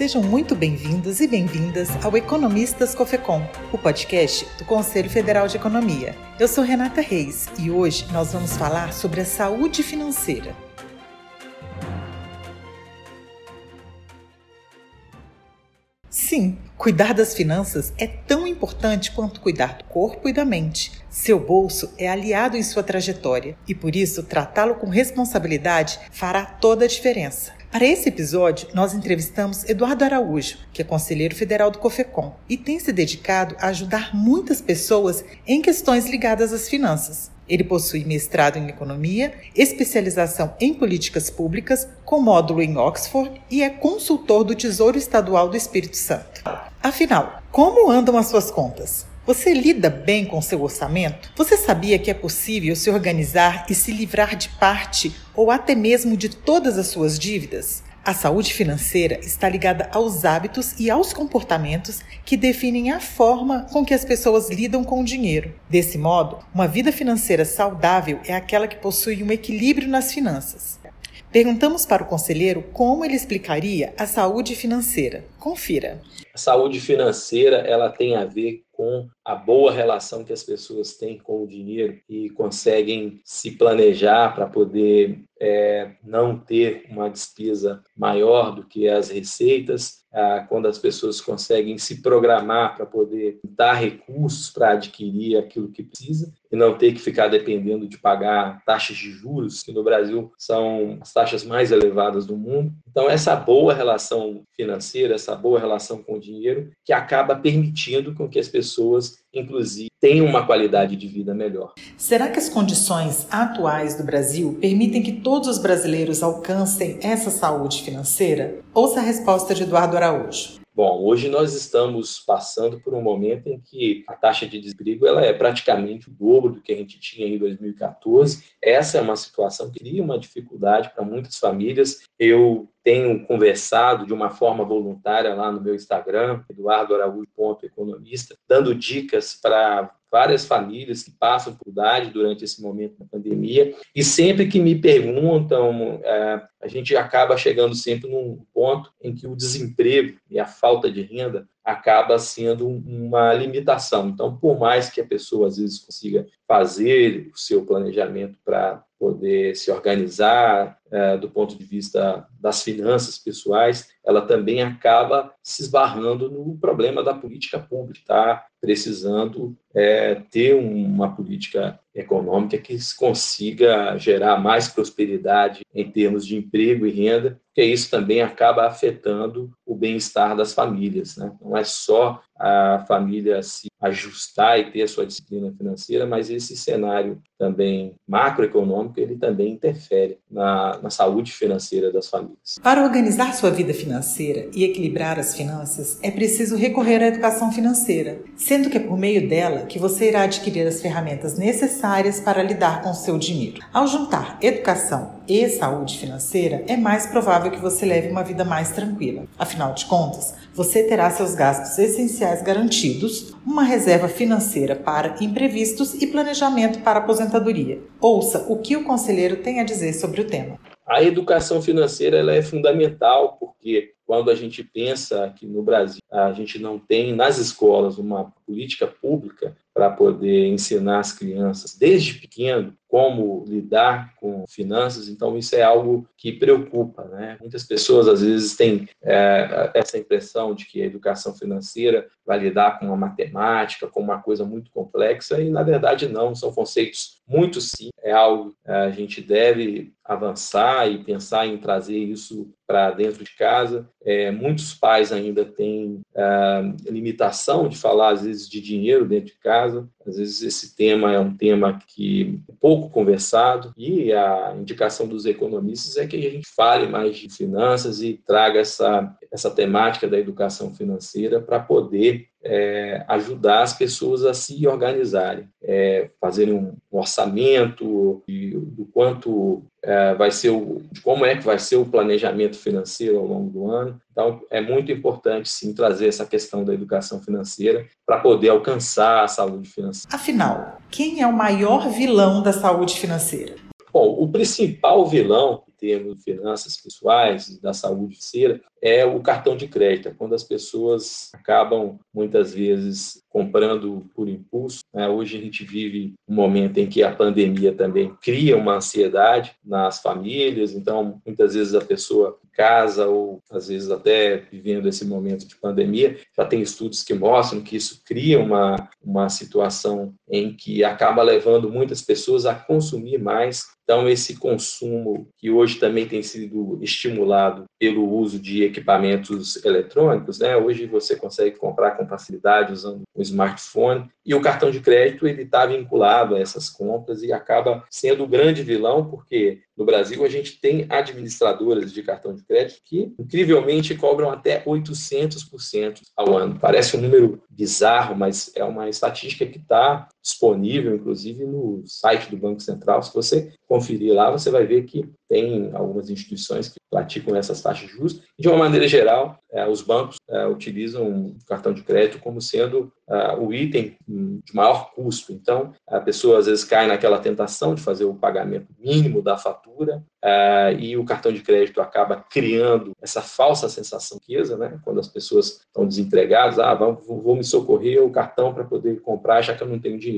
Sejam muito bem-vindos e bem-vindas ao Economistas Cofecom, o podcast do Conselho Federal de Economia. Eu sou Renata Reis e hoje nós vamos falar sobre a saúde financeira. Sim, cuidar das finanças é tão importante quanto cuidar do corpo e da mente. Seu bolso é aliado em sua trajetória e por isso tratá-lo com responsabilidade fará toda a diferença. Para esse episódio, nós entrevistamos Eduardo Araújo, que é conselheiro federal do COFECOM e tem se dedicado a ajudar muitas pessoas em questões ligadas às finanças. Ele possui mestrado em economia, especialização em políticas públicas, com módulo em Oxford e é consultor do Tesouro Estadual do Espírito Santo. Afinal, como andam as suas contas? Você lida bem com seu orçamento? Você sabia que é possível se organizar e se livrar de parte ou até mesmo de todas as suas dívidas? A saúde financeira está ligada aos hábitos e aos comportamentos que definem a forma com que as pessoas lidam com o dinheiro. Desse modo, uma vida financeira saudável é aquela que possui um equilíbrio nas finanças. Perguntamos para o conselheiro como ele explicaria a saúde financeira. Confira. A saúde financeira ela tem a ver com a boa relação que as pessoas têm com o dinheiro e conseguem se planejar para poder é, não ter uma despesa maior do que as receitas, ah, quando as pessoas conseguem se programar para poder dar recursos para adquirir aquilo que precisa e não ter que ficar dependendo de pagar taxas de juros, que no Brasil são as taxas mais elevadas do mundo. Então, essa boa relação financeira, essa boa relação com o dinheiro, que acaba permitindo com que as pessoas inclusive, tenham uma qualidade de vida melhor. Será que as condições atuais do Brasil permitem que todos os brasileiros alcancem essa saúde financeira? Ouça a resposta de Eduardo Araújo. Bom, hoje nós estamos passando por um momento em que a taxa de desemprego ela é praticamente o dobro do que a gente tinha em 2014. Essa é uma situação que cria uma dificuldade para muitas famílias. Eu tenho conversado de uma forma voluntária lá no meu Instagram, Eduardo Araújo Economista, dando dicas para várias famílias que passam idade durante esse momento da pandemia. E sempre que me perguntam, é, a gente acaba chegando sempre num ponto em que o desemprego e a falta de renda acaba sendo uma limitação. Então, por mais que a pessoa às vezes consiga fazer o seu planejamento para poder se organizar é, do ponto de vista das finanças pessoais, ela também acaba se esbarrando no problema da política pública, está precisando é, ter uma política econômica que consiga gerar mais prosperidade em termos de emprego e renda, porque isso também acaba afetando o bem-estar das famílias. Né? Não é só a família se ajustar e ter a sua disciplina financeira, mas esse cenário também macroeconômico, ele também interfere na, na saúde financeira das famílias. Para organizar sua vida financeira e equilibrar as finanças, é preciso recorrer à educação financeira, sendo que é por meio dela que você irá adquirir as ferramentas necessárias para lidar com o seu dinheiro. Ao juntar educação e saúde financeira, é mais provável que você leve uma vida mais tranquila. Afinal de contas, você terá seus gastos essenciais garantidos, uma reserva financeira para imprevistos e planejamento para aposentadoria. Ouça o que o conselheiro tem a dizer sobre o tema. A educação financeira ela é fundamental porque quando a gente pensa que no Brasil a gente não tem nas escolas uma política pública para poder ensinar as crianças desde pequeno como lidar com finanças, então isso é algo que preocupa, né? Muitas pessoas às vezes têm é, essa impressão de que a educação financeira vai lidar com a matemática, com uma coisa muito complexa e na verdade não, são conceitos muito simples, é algo que a gente deve avançar e pensar em trazer isso para dentro de casa. É, muitos pais ainda têm é, limitação de falar, às vezes, de dinheiro dentro de casa. Às vezes, esse tema é um tema que é pouco conversado e a indicação dos economistas é que a gente fale mais de finanças e traga essa, essa temática da educação financeira para poder é, ajudar as pessoas a se organizarem, é, fazerem um orçamento de, do quanto é, vai ser o, de como é que vai ser o planejamento financeiro ao longo do ano. Então, é muito importante sim trazer essa questão da educação financeira para poder alcançar a saúde financeira. Afinal, quem é o maior vilão da saúde financeira? Bom, o principal vilão termos de finanças pessoais da saúde financeira é o cartão de crédito, é quando as pessoas acabam muitas vezes comprando por impulso. Né? Hoje a gente vive um momento em que a pandemia também cria uma ansiedade nas famílias, então muitas vezes a pessoa casa ou às vezes até vivendo esse momento de pandemia, já tem estudos que mostram que isso cria uma, uma situação em que acaba levando muitas pessoas a consumir mais então, esse consumo, que hoje também tem sido estimulado pelo uso de equipamentos eletrônicos, né? hoje você consegue comprar com facilidade usando o smartphone, e o cartão de crédito ele está vinculado a essas compras e acaba sendo o grande vilão, porque no Brasil a gente tem administradoras de cartão de crédito que, incrivelmente, cobram até 800% ao ano. Parece um número bizarro, mas é uma estatística que está disponível, inclusive, no site do Banco Central. Se você conferir lá, você vai ver que tem algumas instituições que praticam essas taxas justas. De uma maneira geral, é, os bancos é, utilizam o cartão de crédito como sendo é, o item de maior custo. Então, a pessoa às vezes cai naquela tentação de fazer o pagamento mínimo da fatura e o cartão de crédito acaba criando essa falsa sensação de riqueza, né? Quando as pessoas estão desempregadas, ah, vou me socorrer o cartão para poder comprar, já que eu não tenho dinheiro,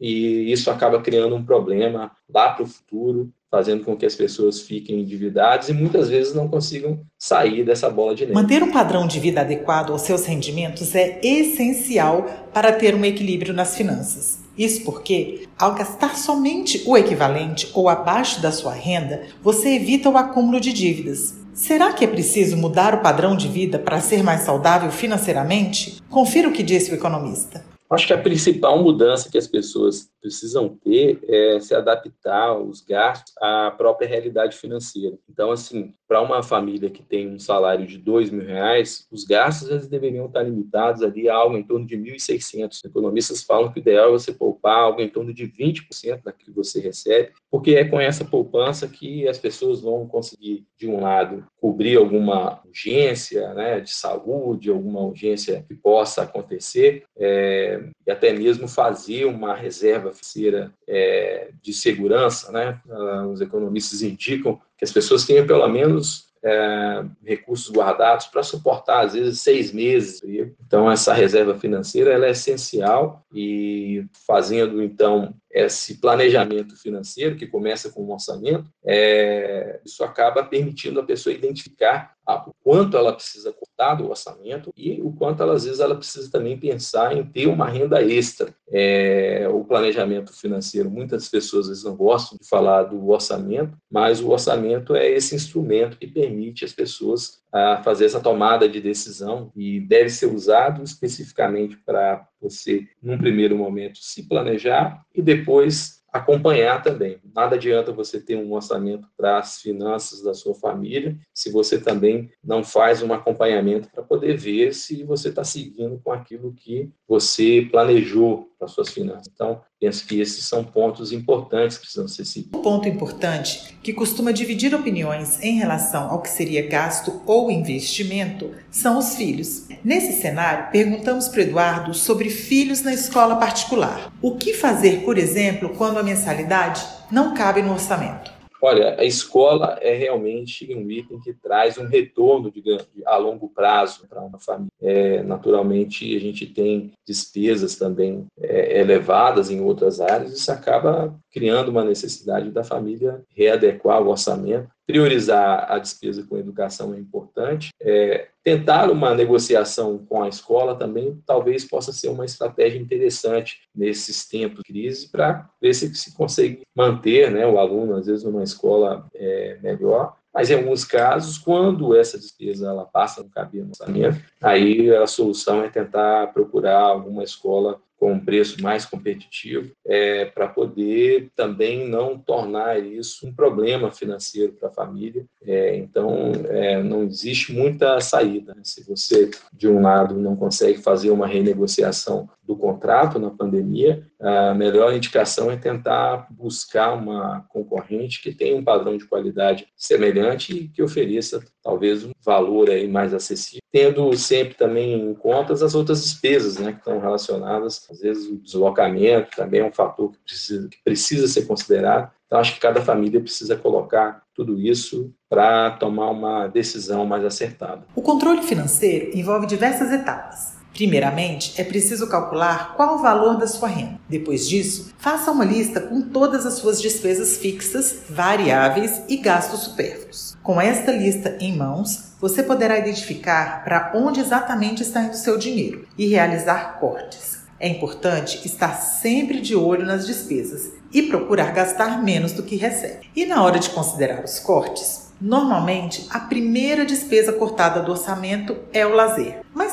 e isso acaba criando um problema lá para o futuro fazendo com que as pessoas fiquem endividadas e muitas vezes não consigam sair dessa bola de neve. Manter um padrão de vida adequado aos seus rendimentos é essencial para ter um equilíbrio nas finanças. Isso porque, ao gastar somente o equivalente ou abaixo da sua renda, você evita o acúmulo de dívidas. Será que é preciso mudar o padrão de vida para ser mais saudável financeiramente? Confira o que disse o economista. Acho que a principal mudança que as pessoas precisam ter é se adaptar aos gastos à própria realidade financeira. Então, assim, para uma família que tem um salário de dois mil reais, os gastos eles deveriam estar limitados ali a algo em torno de 1.600. Economistas falam que o ideal é você poupar algo em torno de 20% daquilo que você recebe, porque é com essa poupança que as pessoas vão conseguir, de um lado, cobrir alguma urgência né, de saúde, alguma urgência que possa acontecer, é, e até mesmo fazer uma reserva financeira é, de segurança. Né? Ah, os economistas indicam que as pessoas tenham pelo menos é, recursos guardados para suportar, às vezes, seis meses. Então, essa reserva financeira ela é essencial e fazendo, então, esse planejamento financeiro, que começa com um orçamento, é, isso acaba permitindo a pessoa identificar o quanto ela precisa cortar do orçamento e o quanto, ela, às vezes, ela precisa também pensar em ter uma renda extra. É, o planejamento financeiro, muitas pessoas, às vezes, não gostam de falar do orçamento, mas o orçamento é esse instrumento que permite as pessoas a fazer essa tomada de decisão e deve ser usado especificamente para você, num primeiro momento, se planejar e depois acompanhar também. Nada adianta você ter um orçamento para as finanças da sua família se você também não faz um acompanhamento para poder ver se você está seguindo com aquilo que você planejou suas finanças. Então, penso que esses são pontos importantes que precisam ser seguidos. Um ponto importante que costuma dividir opiniões em relação ao que seria gasto ou investimento são os filhos. Nesse cenário, perguntamos para o Eduardo sobre filhos na escola particular. O que fazer, por exemplo, quando a mensalidade não cabe no orçamento? Olha, a escola é realmente um item que traz um retorno de a longo prazo para uma família. É, naturalmente, a gente tem despesas também é, elevadas em outras áreas, isso acaba criando uma necessidade da família readequar o orçamento priorizar a despesa com educação é importante. É, tentar uma negociação com a escola também talvez possa ser uma estratégia interessante nesses tempos de crise para ver se se consegue manter né, o aluno, às vezes, numa escola é, melhor. Mas em alguns casos, quando essa despesa ela passa no cabelo no orçamento, aí a solução é tentar procurar alguma escola com um preço mais competitivo, é, para poder também não tornar isso um problema financeiro para a família. É, então, é, não existe muita saída. Né? Se você, de um lado, não consegue fazer uma renegociação do contrato na pandemia, a melhor indicação é tentar buscar uma concorrente que tenha um padrão de qualidade semelhante e que ofereça talvez um valor aí mais acessível, tendo sempre também em conta as outras despesas né, que estão relacionadas, às vezes o deslocamento também é um fator que precisa, que precisa ser considerado. Então, acho que cada família precisa colocar tudo isso para tomar uma decisão mais acertada. O controle financeiro envolve diversas etapas. Primeiramente, é preciso calcular qual o valor da sua renda. Depois disso, faça uma lista com todas as suas despesas fixas, variáveis e gastos supérfluos. Com esta lista em mãos, você poderá identificar para onde exatamente está indo seu dinheiro e realizar cortes. É importante estar sempre de olho nas despesas e procurar gastar menos do que recebe. E na hora de considerar os cortes, normalmente a primeira despesa cortada do orçamento é o lazer. Mas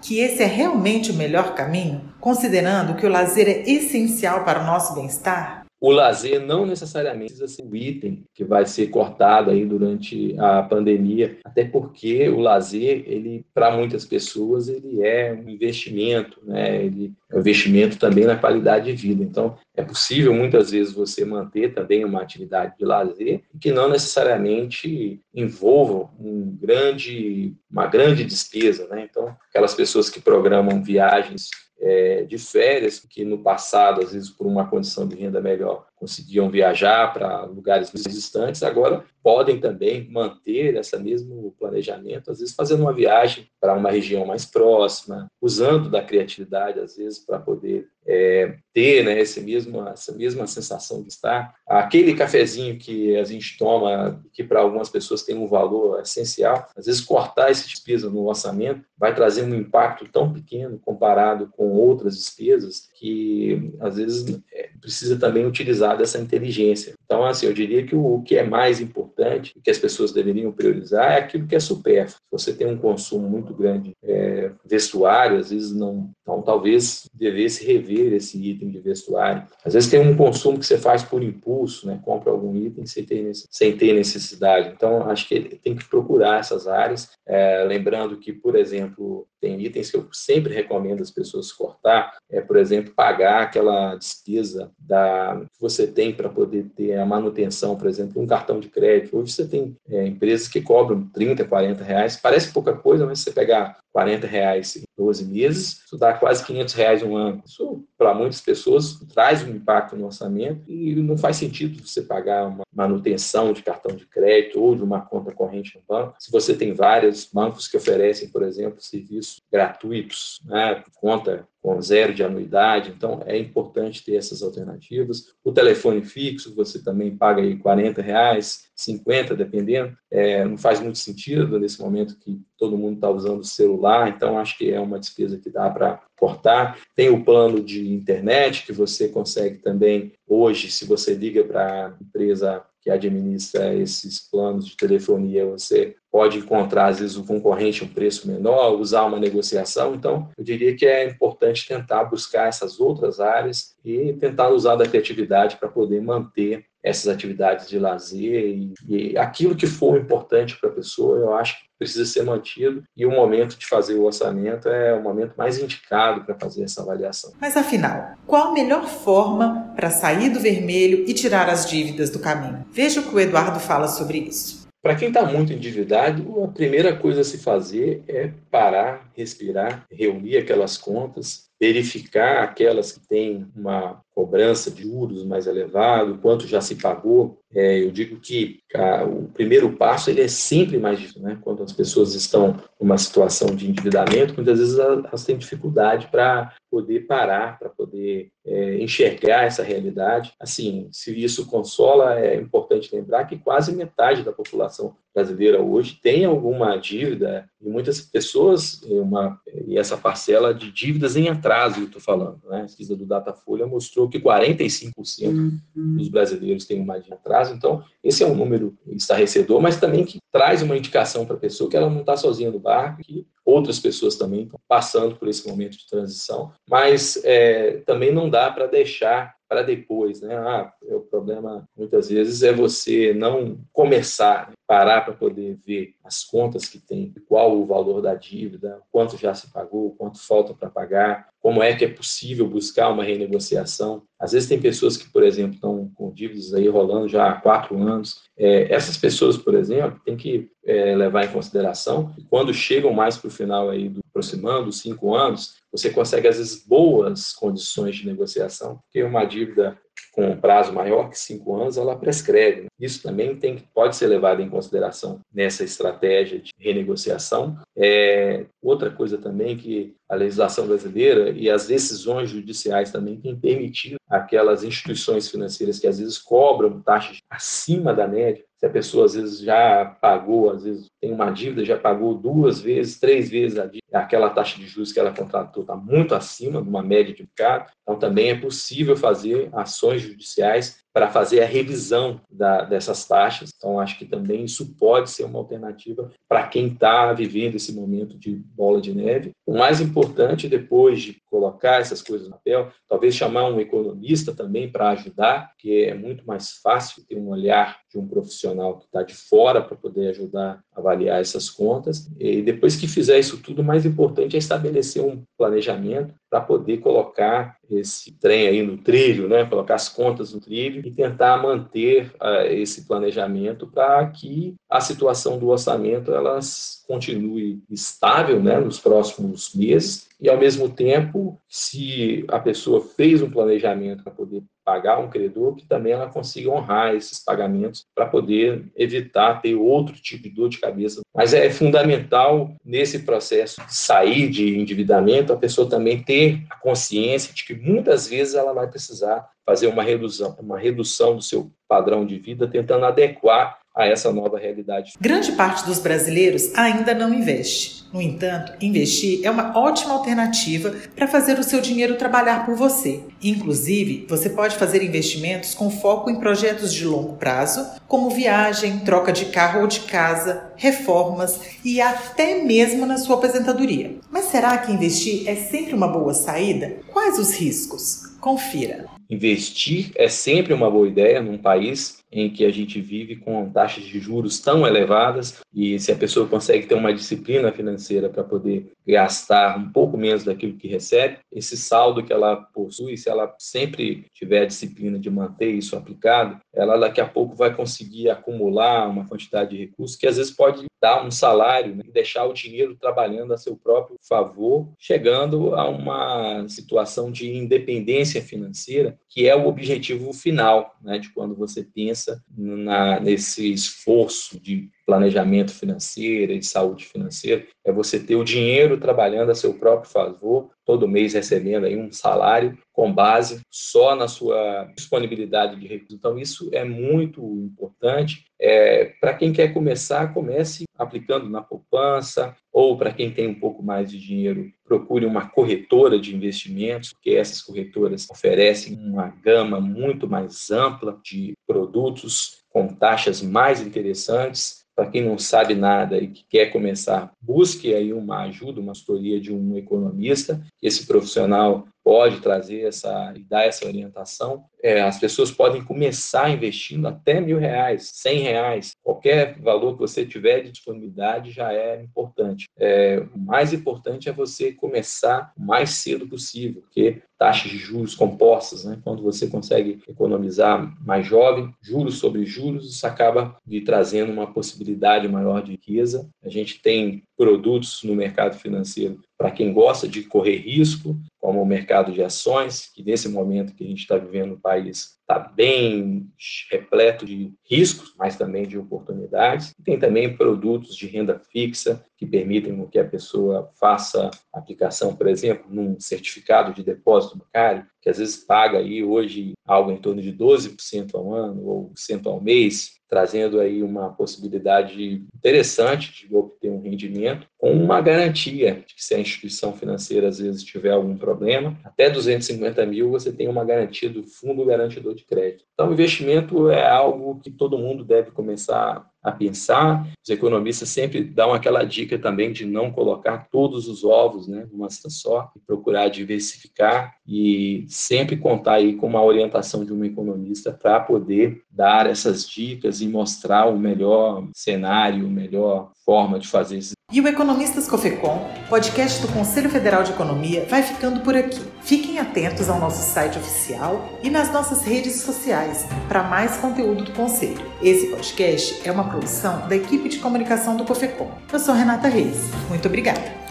que esse é realmente o melhor caminho, considerando que o lazer é essencial para o nosso bem-estar? O lazer não necessariamente precisa ser um item que vai ser cortado aí durante a pandemia, até porque o lazer, ele para muitas pessoas, ele é um investimento, né? Ele é um investimento também na qualidade de vida. Então, é possível muitas vezes você manter também uma atividade de lazer que não necessariamente envolva um grande, uma grande despesa, né? Então, aquelas pessoas que programam viagens é, de férias, que no passado, às vezes por uma condição de renda melhor, conseguiam viajar para lugares mais distantes, agora podem também manter esse mesmo planejamento, às vezes fazendo uma viagem para uma região mais próxima, usando da criatividade, às vezes, para poder é, ter né, esse mesmo, essa mesma sensação de estar. Aquele cafezinho que a gente toma, que para algumas pessoas tem um valor essencial, às vezes cortar esse despesa no orçamento vai trazer um impacto tão pequeno comparado com outras despesas que, às vezes, é, precisa também utilizar dessa inteligência. Então, assim, eu diria que o, que é mais importante, que as pessoas deveriam priorizar é aquilo que é supérfluo. Você tem um consumo muito grande é, vestuário, às vezes não, então talvez devesse rever esse item de vestuário. Às vezes tem um consumo que você faz por impulso, né? Compra algum item sem ter, sem ter necessidade. Então, acho que tem que procurar essas áreas, é, lembrando que, por exemplo, tem itens que eu sempre recomendo as pessoas cortar, é, por exemplo, pagar aquela despesa da, que você tem para poder ter a manutenção, por exemplo, um cartão de crédito. Hoje você tem é, empresas que cobram 30, 40 reais, parece pouca coisa, mas se você pegar 40 reais em 12 meses, isso dá quase 500 reais um ano. Isso, para muitas pessoas, traz um impacto no orçamento e não faz sentido você pagar uma manutenção de cartão de crédito ou de uma conta corrente no banco. Se você tem vários bancos que oferecem, por exemplo, serviços gratuitos, né, conta com zero de anuidade, então é importante ter essas alternativas. O telefone fixo, você também paga aí 40 reais, 50, dependendo, é, não faz muito sentido nesse momento que todo mundo está usando o celular, então acho que é uma despesa que dá para cortar. Tem o plano de internet, que você consegue também, hoje, se você liga para a empresa que administra esses planos de telefonia, você pode encontrar, às vezes, o concorrente um preço menor, usar uma negociação. Então, eu diria que é importante tentar buscar essas outras áreas e tentar usar da criatividade para poder manter essas atividades de lazer e, e aquilo que for importante para a pessoa, eu acho que precisa ser mantido e o momento de fazer o orçamento é o momento mais indicado para fazer essa avaliação. Mas afinal, qual a melhor forma para sair do vermelho e tirar as dívidas do caminho? Veja o que o Eduardo fala sobre isso. Para quem está muito endividado, a primeira coisa a se fazer é parar, respirar, reunir aquelas contas, verificar aquelas que têm uma cobrança de juros mais elevado, quanto já se pagou. É, eu digo que a, o primeiro passo ele é sempre mais difícil, né? Quando as pessoas estão numa situação de endividamento, muitas vezes elas têm dificuldade para poder parar, para poder é, enxergar essa realidade. Assim, se isso consola, é importante lembrar que quase metade da população brasileira hoje tem alguma dívida e muitas pessoas uma e essa parcela de dívidas em atraso, eu estou falando, né? A pesquisa do Datafolha mostrou que 45% uhum. dos brasileiros têm uma em atraso. Então, esse é um número estarrecedor, mas também que traz uma indicação para a pessoa que ela não está sozinha no barco, que outras pessoas também estão passando por esse momento de transição, mas é, também não dá para deixar para depois, né? Ah, o problema muitas vezes é você não começar, né? Parar para poder ver as contas que tem, qual o valor da dívida, quanto já se pagou, quanto falta para pagar, como é que é possível buscar uma renegociação. Às vezes tem pessoas que, por exemplo, estão com dívidas aí rolando já há quatro anos. É, essas pessoas, por exemplo, têm que é, levar em consideração que quando chegam mais para o final aí, do, aproximando cinco anos, você consegue, às vezes, boas condições de negociação, porque uma dívida com um prazo maior que cinco anos, ela prescreve. Né? Isso também tem, pode ser levado em consideração nessa estratégia de renegociação. É, outra coisa também que a legislação brasileira e as decisões judiciais também têm permitido aquelas instituições financeiras que às vezes cobram taxas acima da média, se a pessoa às vezes já pagou, às vezes tem uma dívida, já pagou duas vezes, três vezes a dívida, aquela taxa de juros que ela contratou está muito acima de uma média de mercado, então também é possível fazer ações judiciais para fazer a revisão da, dessas taxas. Então, acho que também isso pode ser uma alternativa para quem está vivendo esse momento de bola de neve. O mais importante, depois de colocar essas coisas no papel, talvez chamar um economista também para ajudar, que é muito mais fácil ter um olhar de um profissional que está de fora para poder ajudar a avaliar essas contas. E depois que fizer isso tudo, o mais importante é estabelecer um planejamento para poder colocar esse trem aí no trilho, né? colocar as contas no trilho e tentar manter uh, esse planejamento para que a situação do orçamento elas continue estável né, nos próximos meses e, ao mesmo tempo, se a pessoa fez um planejamento para poder pagar um credor, que também ela consiga honrar esses pagamentos para poder evitar ter outro tipo de dor de cabeça. Mas é fundamental nesse processo de sair de endividamento a pessoa também ter a consciência de que muitas vezes ela vai precisar fazer uma redução, uma redução do seu padrão de vida, tentando adequar a essa nova realidade. Grande parte dos brasileiros ainda não investe. No entanto, investir é uma ótima alternativa para fazer o seu dinheiro trabalhar por você. Inclusive, você pode fazer investimentos com foco em projetos de longo prazo, como viagem, troca de carro ou de casa, reformas e até mesmo na sua aposentadoria. Mas será que investir é sempre uma boa saída? Quais os riscos? Confira. Investir é sempre uma boa ideia num país em que a gente vive com taxas de juros tão elevadas e se a pessoa consegue ter uma disciplina financeira para poder gastar um pouco menos daquilo que recebe, esse saldo que ela possui, se ela sempre tiver a disciplina de manter isso aplicado, ela daqui a pouco vai conseguir acumular uma quantidade de recursos que às vezes pode dar um salário né, e deixar o dinheiro trabalhando a seu próprio favor, chegando a uma situação de independência financeira, que é o objetivo final né, de quando você pensa na, nesse esforço de planejamento financeiro e de saúde financeira, é você ter o dinheiro trabalhando a seu próprio favor, todo mês recebendo aí um salário com base só na sua disponibilidade de recursos. Então, isso é muito importante. É, para quem quer começar, comece aplicando na poupança, ou para quem tem um pouco mais de dinheiro, procure uma corretora de investimentos, porque essas corretoras oferecem uma gama muito mais ampla de produtos com taxas mais interessantes para quem não sabe nada e que quer começar, busque aí uma ajuda, uma consultoria de um economista. Esse profissional pode trazer essa e dar essa orientação. É, as pessoas podem começar investindo até mil reais, cem reais, qualquer valor que você tiver de disponibilidade já é importante. É, o mais importante é você começar o mais cedo possível, porque taxas de juros compostas, né? quando você consegue economizar mais jovem, juros sobre juros, isso acaba lhe trazendo uma possibilidade maior de riqueza. A gente tem produtos no mercado financeiro. Para quem gosta de correr risco, como o mercado de ações, que nesse momento que a gente está vivendo no país está bem repleto de riscos, mas também de oportunidades. Tem também produtos de renda fixa que permitem que a pessoa faça aplicação, por exemplo, num certificado de depósito bancário, que às vezes paga aí hoje algo em torno de 12% ao ano ou 100% ao mês, trazendo aí uma possibilidade interessante de obter um rendimento com uma garantia de que se a instituição financeira às vezes tiver algum problema, até 250 mil você tem uma garantia do fundo garantidor de crédito. Então, investimento é algo que todo mundo deve começar a pensar. Os economistas sempre dão aquela dica também de não colocar todos os ovos né, numa cesta só, procurar diversificar e sempre contar aí com uma orientação de um economista para poder dar essas dicas e mostrar o melhor cenário, a melhor forma de fazer isso. E o Economistas Cofecom, podcast do Conselho Federal de Economia, vai ficando por aqui. Fiquem atentos ao nosso site oficial e nas nossas redes sociais para mais conteúdo do Conselho. Esse podcast é uma produção da equipe de comunicação do Cofecom. Eu sou Renata Reis. Muito obrigada.